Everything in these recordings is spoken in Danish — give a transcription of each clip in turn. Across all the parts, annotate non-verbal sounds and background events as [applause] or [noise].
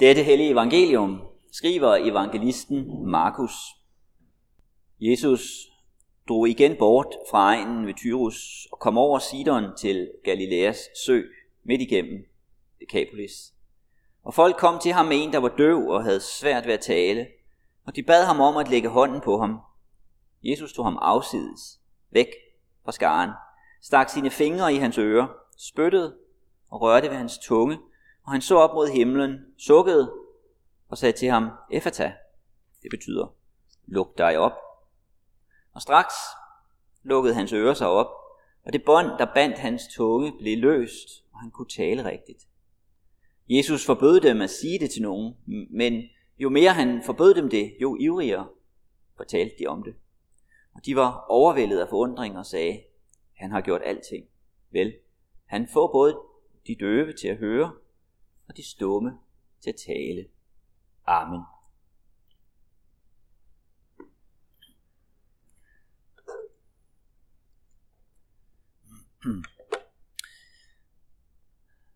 Dette hellige evangelium skriver evangelisten Markus. Jesus drog igen bort fra egnen ved Tyrus og kom over Sidon til Galileas sø midt igennem Decapolis. Og folk kom til ham med en, der var døv og havde svært ved at tale, og de bad ham om at lægge hånden på ham. Jesus tog ham afsides, væk fra skaren, stak sine fingre i hans ører, spyttede og rørte ved hans tunge, og han så op mod himlen, sukkede og sagde til ham, Efata, det betyder, luk dig op. Og straks lukkede hans ører sig op, og det bånd, der bandt hans tunge, blev løst, og han kunne tale rigtigt. Jesus forbød dem at sige det til nogen, men jo mere han forbød dem det, jo ivrigere fortalte de om det. Og de var overvældet af forundring og sagde, han har gjort alting. Vel, han får både de døve til at høre, og de stumme til at tale. Amen.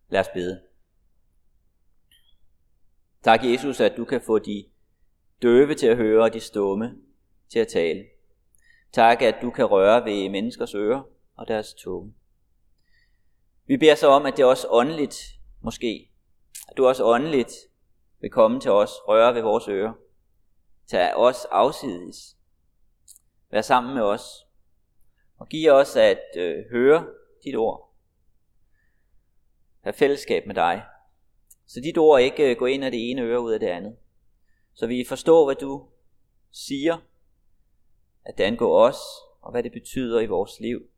Lad os bede. Tak Jesus, at du kan få de døve til at høre og de stumme til at tale. Tak, at du kan røre ved menneskers ører og deres tunge. Vi beder så om, at det også åndeligt, måske, at du også åndeligt vil komme til os, røre ved vores ører, tage os afsides, være sammen med os, og give os at øh, høre dit ord, have fællesskab med dig, så dit ord ikke øh, går ind af det ene øre ud af det andet, så vi forstår, hvad du siger, at det angår os, og hvad det betyder i vores liv.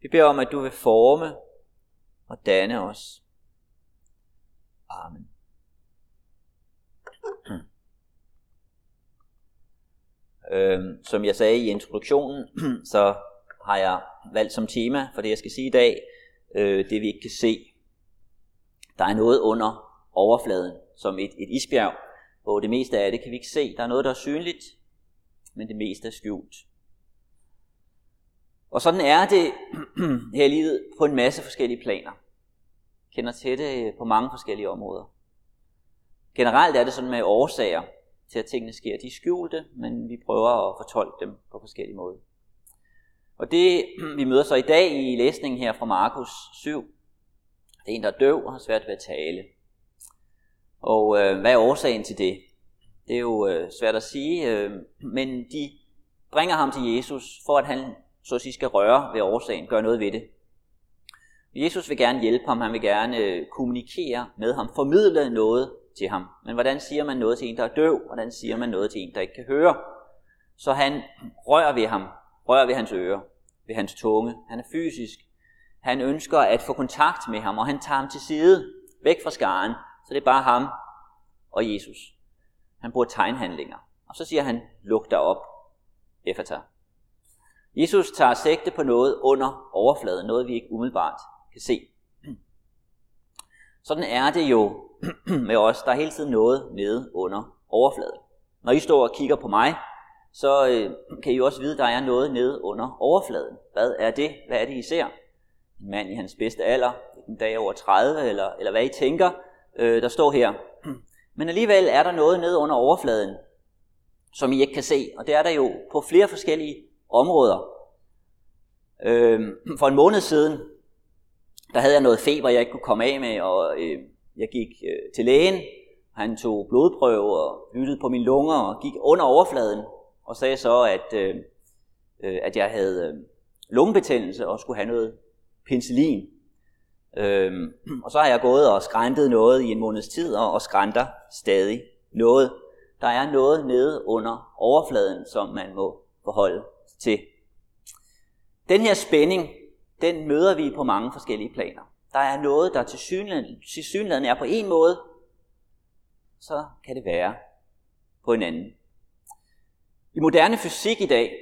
Vi beder om, at du vil forme og danne os. Amen. Øhm, som jeg sagde i introduktionen, [clears throat] så har jeg valgt som tema for det, jeg skal sige i dag, øh, det vi ikke kan se. Der er noget under overfladen, som et, et isbjerg, hvor det meste af det kan vi ikke se. Der er noget, der er synligt, men det meste er skjult. Og sådan er det [clears throat] her i livet på en masse forskellige planer. Kender til det på mange forskellige områder. Generelt er det sådan med årsager til, at tingene sker. De er skjulte, men vi prøver at fortolke dem på forskellige måder. Og det, vi møder så i dag i læsningen her fra Markus 7, det er en, der er døv og har svært ved at tale. Og øh, hvad er årsagen til det? Det er jo øh, svært at sige, øh, men de bringer ham til Jesus, for at han så at sige, skal røre ved årsagen, gøre noget ved det. Jesus vil gerne hjælpe ham, han vil gerne øh, kommunikere med ham, formidle noget til ham. Men hvordan siger man noget til en, der er døv? Hvordan siger man noget til en, der ikke kan høre? Så han rører ved ham, rører ved hans ører, ved hans tunge. Han er fysisk. Han ønsker at få kontakt med ham, og han tager ham til side, væk fra skaren, så det er bare ham og Jesus. Han bruger tegnhandlinger. Og så siger han, luk dig op, Efata. Jesus tager sigte på noget under overfladen, noget vi ikke umiddelbart kan se. Sådan er det jo [clears throat] med os. Der er hele tiden noget nede under overfladen. Når I står og kigger på mig, så øh, kan I også vide, at der er noget nede under overfladen. Hvad er det? Hvad er det, I ser? En mand i hans bedste alder, en dag over 30, eller, eller hvad I tænker, øh, der står her. [clears throat] Men alligevel er der noget nede under overfladen, som I ikke kan se, og det er der jo på flere forskellige områder. Øh, [clears throat] for en måned siden, der havde jeg noget feber, jeg ikke kunne komme af med, og øh, jeg gik øh, til lægen, han tog blodprøve og lyttede på mine lunger og gik under overfladen og sagde så, at, øh, øh, at jeg havde øh, lungebetændelse og skulle have noget penicillin. Øhm, og så har jeg gået og skræntet noget i en måneds tid, og, og skrænter stadig noget. Der er noget nede under overfladen, som man må forholde til. Den her spænding, den møder vi på mange forskellige planer. Der er noget, der til synligheden er på en måde, så kan det være på en anden. I moderne fysik i dag,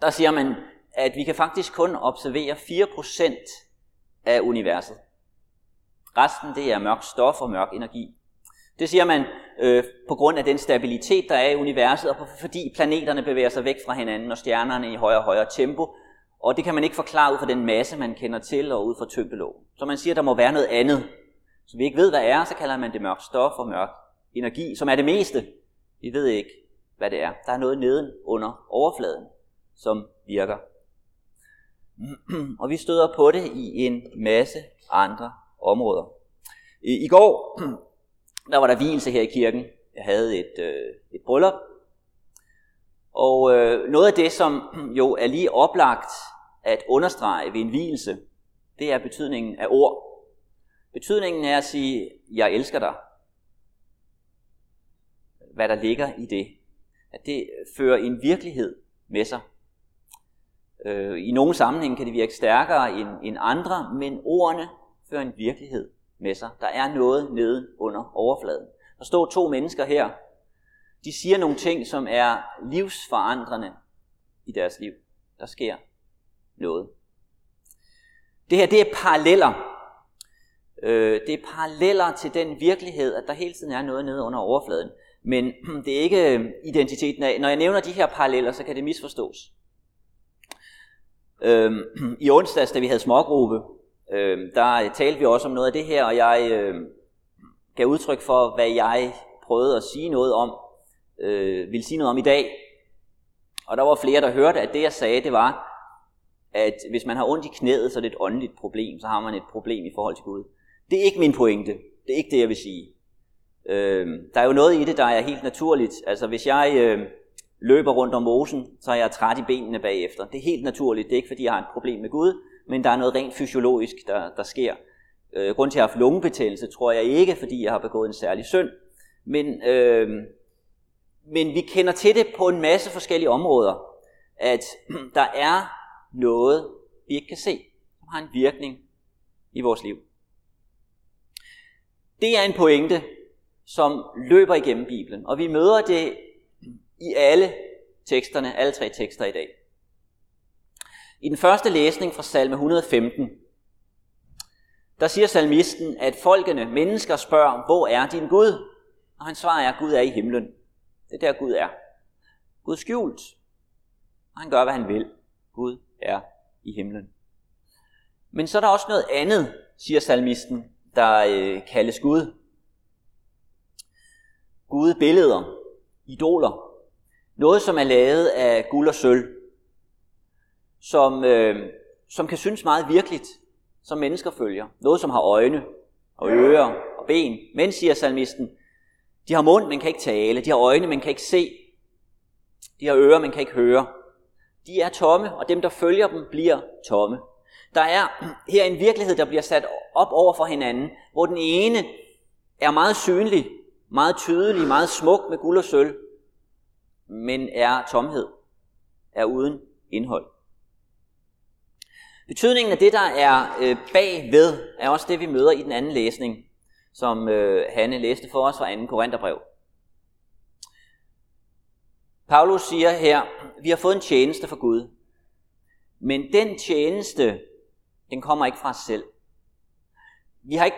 der siger man, at vi kan faktisk kun observere 4% af universet. Resten det er mørk stof og mørk energi. Det siger man øh, på grund af den stabilitet, der er i universet, og fordi planeterne bevæger sig væk fra hinanden, og stjernerne i højere og højere tempo. Og det kan man ikke forklare ud fra den masse, man kender til, og ud fra tyngdeloven. Så man siger, at der må være noget andet. Så vi ikke ved, hvad er, så kalder man det mørkt stof og mørk energi, som er det meste. Vi ved ikke, hvad det er. Der er noget neden under overfladen, som virker. [clears throat] Og vi støder på det i en masse andre områder. I, i går, [clears throat] der var der hvilelse her i kirken. Jeg havde et, øh, et bryllup. Og øh, noget af det, som jo er lige oplagt at understrege ved en hvilelse, det er betydningen af ord. Betydningen er at sige, jeg elsker dig. Hvad der ligger i det. At det fører en virkelighed med sig. Øh, I nogle sammenhænge kan det virke stærkere end, end andre, men ordene fører en virkelighed med sig. Der er noget nede under overfladen. Der står to mennesker her. De siger nogle ting, som er livsforandrende i deres liv. Der sker noget. Det her, det er paralleller. Øh, det er paralleller til den virkelighed, at der hele tiden er noget nede under overfladen. Men [clears throat] det er ikke øh, identiteten af. Når jeg nævner de her paralleller, så kan det misforstås. Øh, [clears throat] I onsdags, da vi havde smågruppe, øh, der talte vi også om noget af det her, og jeg øh, gav udtryk for, hvad jeg prøvede at sige noget om, øh, ville sige noget om i dag. Og der var flere, der hørte, at det jeg sagde, det var, at hvis man har ondt i knæet, så er det et åndeligt problem, så har man et problem i forhold til Gud. Det er ikke min pointe. Det er ikke det, jeg vil sige. Øh, der er jo noget i det, der er helt naturligt. Altså hvis jeg øh, løber rundt om mosen, så er jeg træt i benene bagefter. Det er helt naturligt. Det er ikke, fordi jeg har et problem med Gud, men der er noget rent fysiologisk, der, der sker. Øh, grund til at have haft lungebetændelse, tror jeg ikke, fordi jeg har begået en særlig synd. Men, øh, men vi kender til det på en masse forskellige områder, at [clears throat] der er noget, vi ikke kan se, som har en virkning i vores liv. Det er en pointe, som løber igennem Bibelen, og vi møder det i alle teksterne, alle tre tekster i dag. I den første læsning fra salme 115, der siger salmisten, at folkene, mennesker spørger, hvor er din Gud? Og han svarer er, Gud er i himlen. Det er der Gud er. Gud er skjult, og han gør, hvad han vil. Gud er i himlen. Men så er der også noget andet, siger salmisten, der øh, kaldes Gud. Gud billeder, idoler. Noget, som er lavet af guld og sølv. Som, øh, som kan synes meget virkeligt, som mennesker følger. Noget, som har øjne og ører og ben. Men, siger salmisten, de har mund, men kan ikke tale. De har øjne, men kan ikke se. De har ører, men kan ikke høre. De er tomme, og dem, der følger dem, bliver tomme. Der er [clears throat] her en virkelighed, der bliver sat op over for hinanden, hvor den ene er meget synlig, meget tydelig, meget smuk med guld og sølv, men er tomhed, er uden indhold. Betydningen af det, der er øh, bagved, er også det, vi møder i den anden læsning, som øh, Hanne læste for os fra 2. Korintherbrev. Paulus siger her, vi har fået en tjeneste for Gud. Men den tjeneste, den kommer ikke fra os selv. Vi har ikke,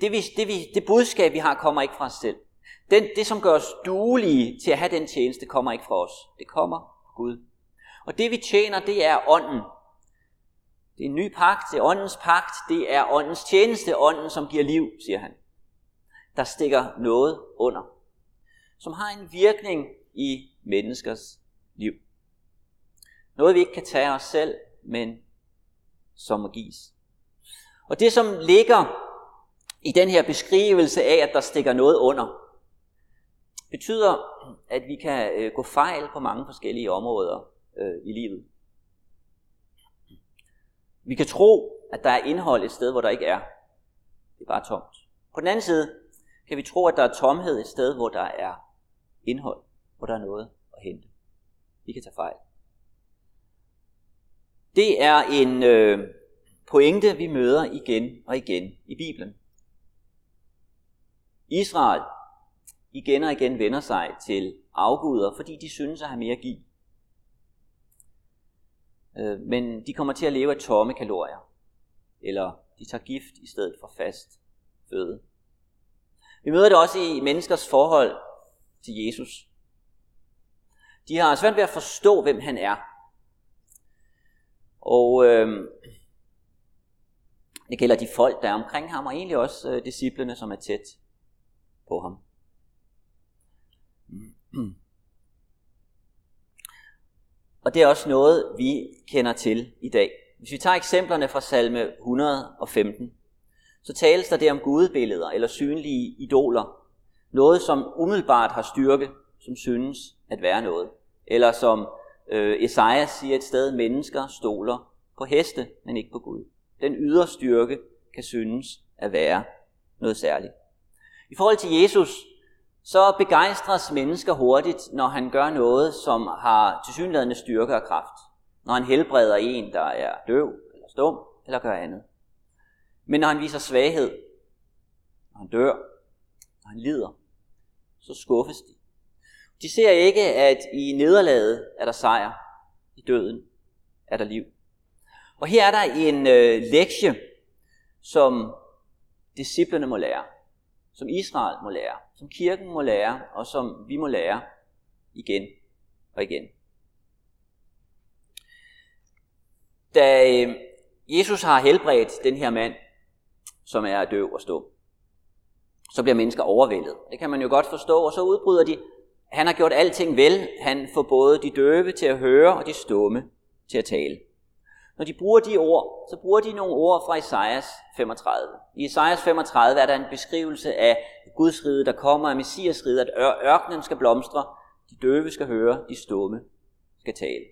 det, vi, det, vi, det budskab, vi har, kommer ikke fra os selv. Den, det, som gør os duelige til at have den tjeneste, kommer ikke fra os. Det kommer fra Gud. Og det, vi tjener, det er ånden. Det er en ny pagt, det er åndens pagt, det er åndens tjeneste, ånden, som giver liv, siger han. Der stikker noget under, som har en virkning i menneskers liv. Noget, vi ikke kan tage os selv, men som må gives. Og det, som ligger i den her beskrivelse af, at der stikker noget under, betyder, at vi kan øh, gå fejl på mange forskellige områder øh, i livet. Vi kan tro, at der er indhold et sted, hvor der ikke er. Det er bare tomt. På den anden side kan vi tro, at der er tomhed et sted, hvor der er indhold, hvor der er noget at hente. Vi kan tage fejl. Det er en øh, pointe, vi møder igen og igen i Bibelen. Israel igen og igen vender sig til afguder, fordi de synes at have mere at give. Øh, men de kommer til at leve af tomme kalorier, eller de tager gift i stedet for fast føde. Vi møder det også i menneskers forhold til Jesus. De har svært ved at forstå, hvem han er. Og øh, Det gælder de folk, der er omkring ham, og egentlig også øh, disciplene, som er tæt på ham. [clears throat] Og det er også noget, vi kender til i dag. Hvis vi tager eksemplerne fra salme 115, så tales der der om gudebilleder eller synlige idoler. Noget, som umiddelbart har styrke, som synes at være noget. Eller som øh, Esajas siger et sted, mennesker stoler på heste, men ikke på Gud. Den ydre styrke kan synes at være noget særligt. I forhold til Jesus, så begejstres mennesker hurtigt, når han gør noget, som har tilsyneladende styrke og kraft. Når han helbreder en, der er døv eller stum, eller gør andet. Men når han viser svaghed, når han dør, når han lider, så skuffes de. De ser ikke, at i nederlaget er der sejr, i døden er der liv. Og her er der en øh, lektie, som disciplerne må lære, som Israel må lære, som kirken må lære, og som vi må lære igen og igen. Da øh, Jesus har helbredt den her mand, som er døv og stum, så bliver mennesker overvældet. Det kan man jo godt forstå, og så udbryder de, han har gjort alting vel. Han får både de døve til at høre og de stumme til at tale. Når de bruger de ord, så bruger de nogle ord fra Esajas 35. I Esajas 35 er der en beskrivelse af Guds rige, der kommer af Messias rige, at ørkenen skal blomstre, de døve skal høre, de stumme skal tale.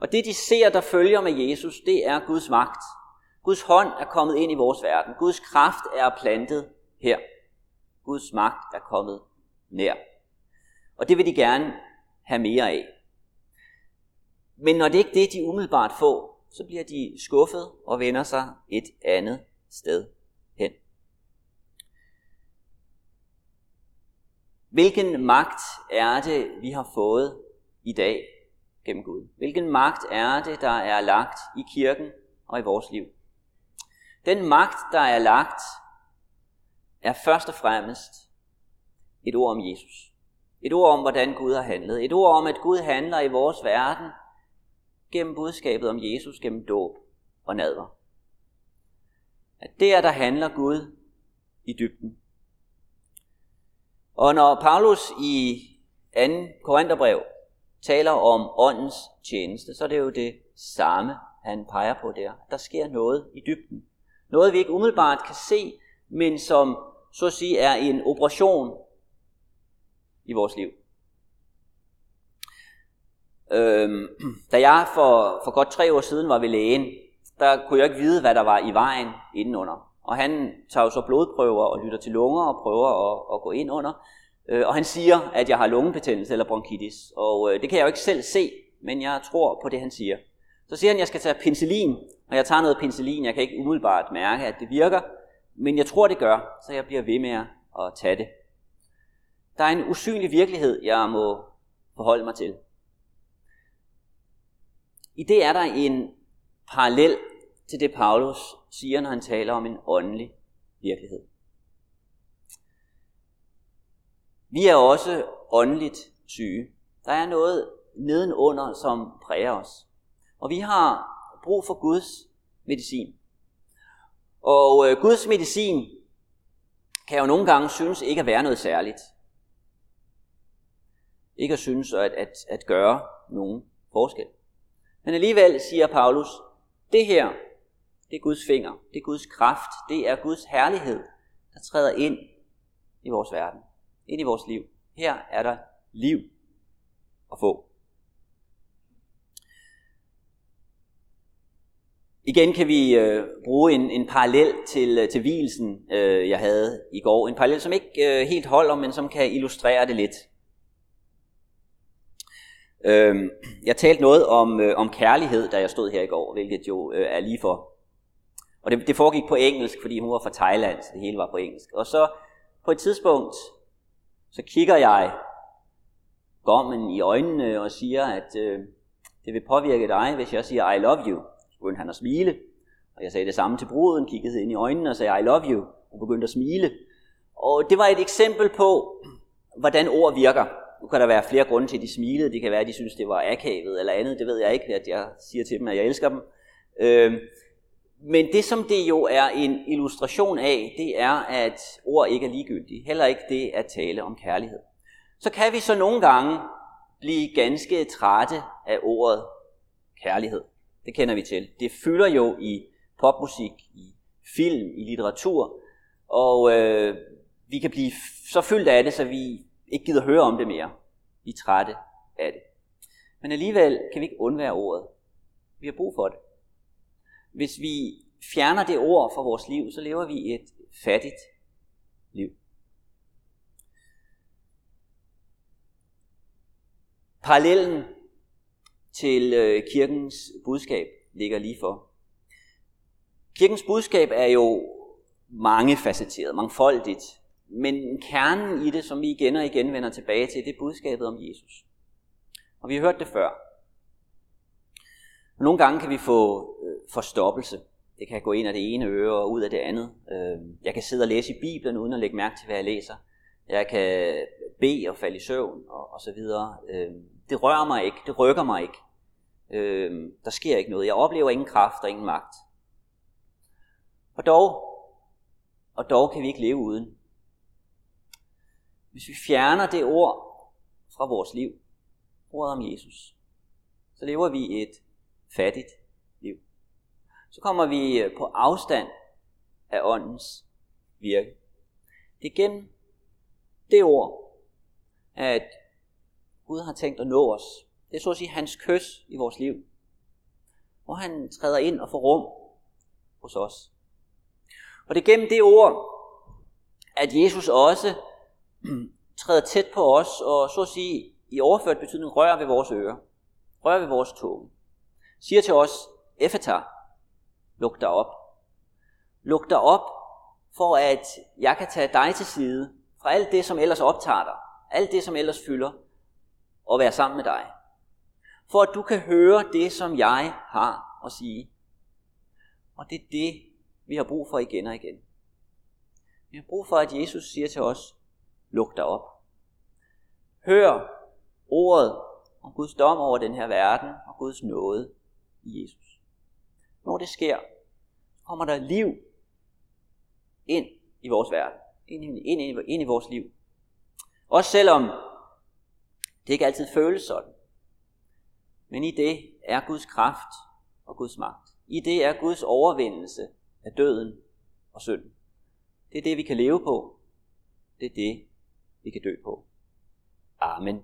Og det de ser, der følger med Jesus, det er Guds magt. Guds hånd er kommet ind i vores verden. Guds kraft er plantet her. Guds magt er kommet nær. Og det vil de gerne have mere af. Men når det ikke er det, de umiddelbart får, så bliver de skuffet og vender sig et andet sted hen. Hvilken magt er det, vi har fået i dag gennem Gud? Hvilken magt er det, der er lagt i kirken og i vores liv? Den magt, der er lagt, er først og fremmest et ord om Jesus. Et ord om, hvordan Gud har handlet. Et ord om, at Gud handler i vores verden gennem budskabet om Jesus, gennem dåb og nadver. At der, der handler Gud i dybden. Og når Paulus i 2. Korintherbrev taler om åndens tjeneste, så er det jo det samme, han peger på der. Der sker noget i dybden. Noget, vi ikke umiddelbart kan se, men som så at sige er en operation i vores liv. Øhm, [clears throat] da jeg for, for godt tre år siden var ved lægen, der kunne jeg ikke vide, hvad der var i vejen indenunder. Og han tager jo så blodprøver og lytter til lunger og prøver at, at gå ind under. Øh, og han siger, at jeg har lungebetændelse eller bronkitis. Og øh, det kan jeg jo ikke selv se, men jeg tror på det, han siger. Så siger han, at jeg skal tage penicillin, og jeg tager noget penicillin. Jeg kan ikke umiddelbart mærke, at det virker, men jeg tror, det gør, så jeg bliver ved med at tage det. Der er en usynlig virkelighed, jeg må forholde mig til. I det er der en parallel til det, Paulus siger, når han taler om en åndelig virkelighed. Vi er også åndeligt syge. Der er noget nedenunder, som præger os. Og vi har brug for Guds medicin. Og øh, Guds medicin kan jo nogle gange synes ikke at være noget særligt. Ikke at synes at, at, at gøre nogen forskel. Men alligevel siger Paulus, det her, det er Guds finger, det er Guds kraft, det er Guds herlighed, der træder ind i vores verden, ind i vores liv. Her er der liv at få. Igen kan vi øh, bruge en, en parallel til, øh, til hvilesen, øh, jeg havde i går. En parallel, som ikke øh, helt holder, men som kan illustrere det lidt. Øh, jeg talte noget om, øh, om kærlighed, da jeg stod her i går, hvilket jo øh, er lige for. Og det, det foregik på engelsk, fordi hun var fra Thailand, så det hele var på engelsk. Og så på et tidspunkt, så kigger jeg gommen i øjnene og siger, at øh, det vil påvirke dig, hvis jeg siger I love you begyndte han at smile. Og jeg sagde det samme til bruden, kiggede ind i øjnene og sagde, I love you, og begyndte at smile. Og det var et eksempel på, hvordan ord virker. Nu kan der være flere grunde til, at de smilede. Det kan være, at de synes, det var akavet eller andet. Det ved jeg ikke, at jeg siger til dem, at jeg elsker dem. Øh, Men det, som det jo er en illustration af, det er, at ord ikke er ligegyldige. Heller ikke det at tale om kærlighed. Så kan vi så nogle gange blive ganske trætte af ordet kærlighed. Det kender vi til. Det fylder jo i popmusik, i film, i litteratur, og øh, vi kan blive så fyldt af det, så vi ikke gider høre om det mere. Vi er trætte af det. Men alligevel kan vi ikke undvære ordet. Vi har brug for det. Hvis vi fjerner det ord fra vores liv, så lever vi et fattigt liv. Parallellen til øh, kirkens budskab ligger lige for. Kirkens budskab er jo mangefacetteret, mangfoldigt, men kernen i det, som vi igen og igen vender tilbage til, det er budskabet om Jesus. Og vi har hørt det før. Nogle gange kan vi få øh, forstoppelse. Det kan gå ind af det ene øre og ud af det andet. Øh, jeg kan sidde og læse i Bibelen uden at lægge mærke til, hvad jeg læser. Jeg kan bede og falde i søvn og, og så videre. Øh, det rører mig ikke, det rykker mig ikke. Øh, der sker ikke noget. Jeg oplever ingen kraft og ingen magt. Og dog, og dog kan vi ikke leve uden. Hvis vi fjerner det ord fra vores liv, ordet om Jesus, så lever vi et fattigt liv. Så kommer vi øh, på afstand af åndens virke. Det er gennem det ord, at Gud har tænkt at nå os. Det er så at sige hans kys i vores liv. Hvor han træder ind og får rum hos os. Og det er gennem det ord, at Jesus også [clears throat] træder tæt på os, og så at sige i overført betydning rører ved vores ører, rører ved vores tunge. Siger til os, Effeta, luk dig op. Luk dig op, for at jeg kan tage dig til side fra alt det, som ellers optager dig, alt det, som ellers fylder, og være sammen med dig. For at du kan høre det, som jeg har at sige. Og det er det, vi har brug for igen og igen. Vi har brug for, at Jesus siger til os, luk dig op. Hør ordet om Guds dom over den her verden og Guds nåde i Jesus. Når det sker, kommer der liv ind i vores verden, ind, ind, ind, ind i vores liv. Også selvom det ikke altid føles sådan. Men i det er Guds kraft og Guds magt. I det er Guds overvindelse af døden og synden. Det er det, vi kan leve på. Det er det, vi kan dø på. Amen.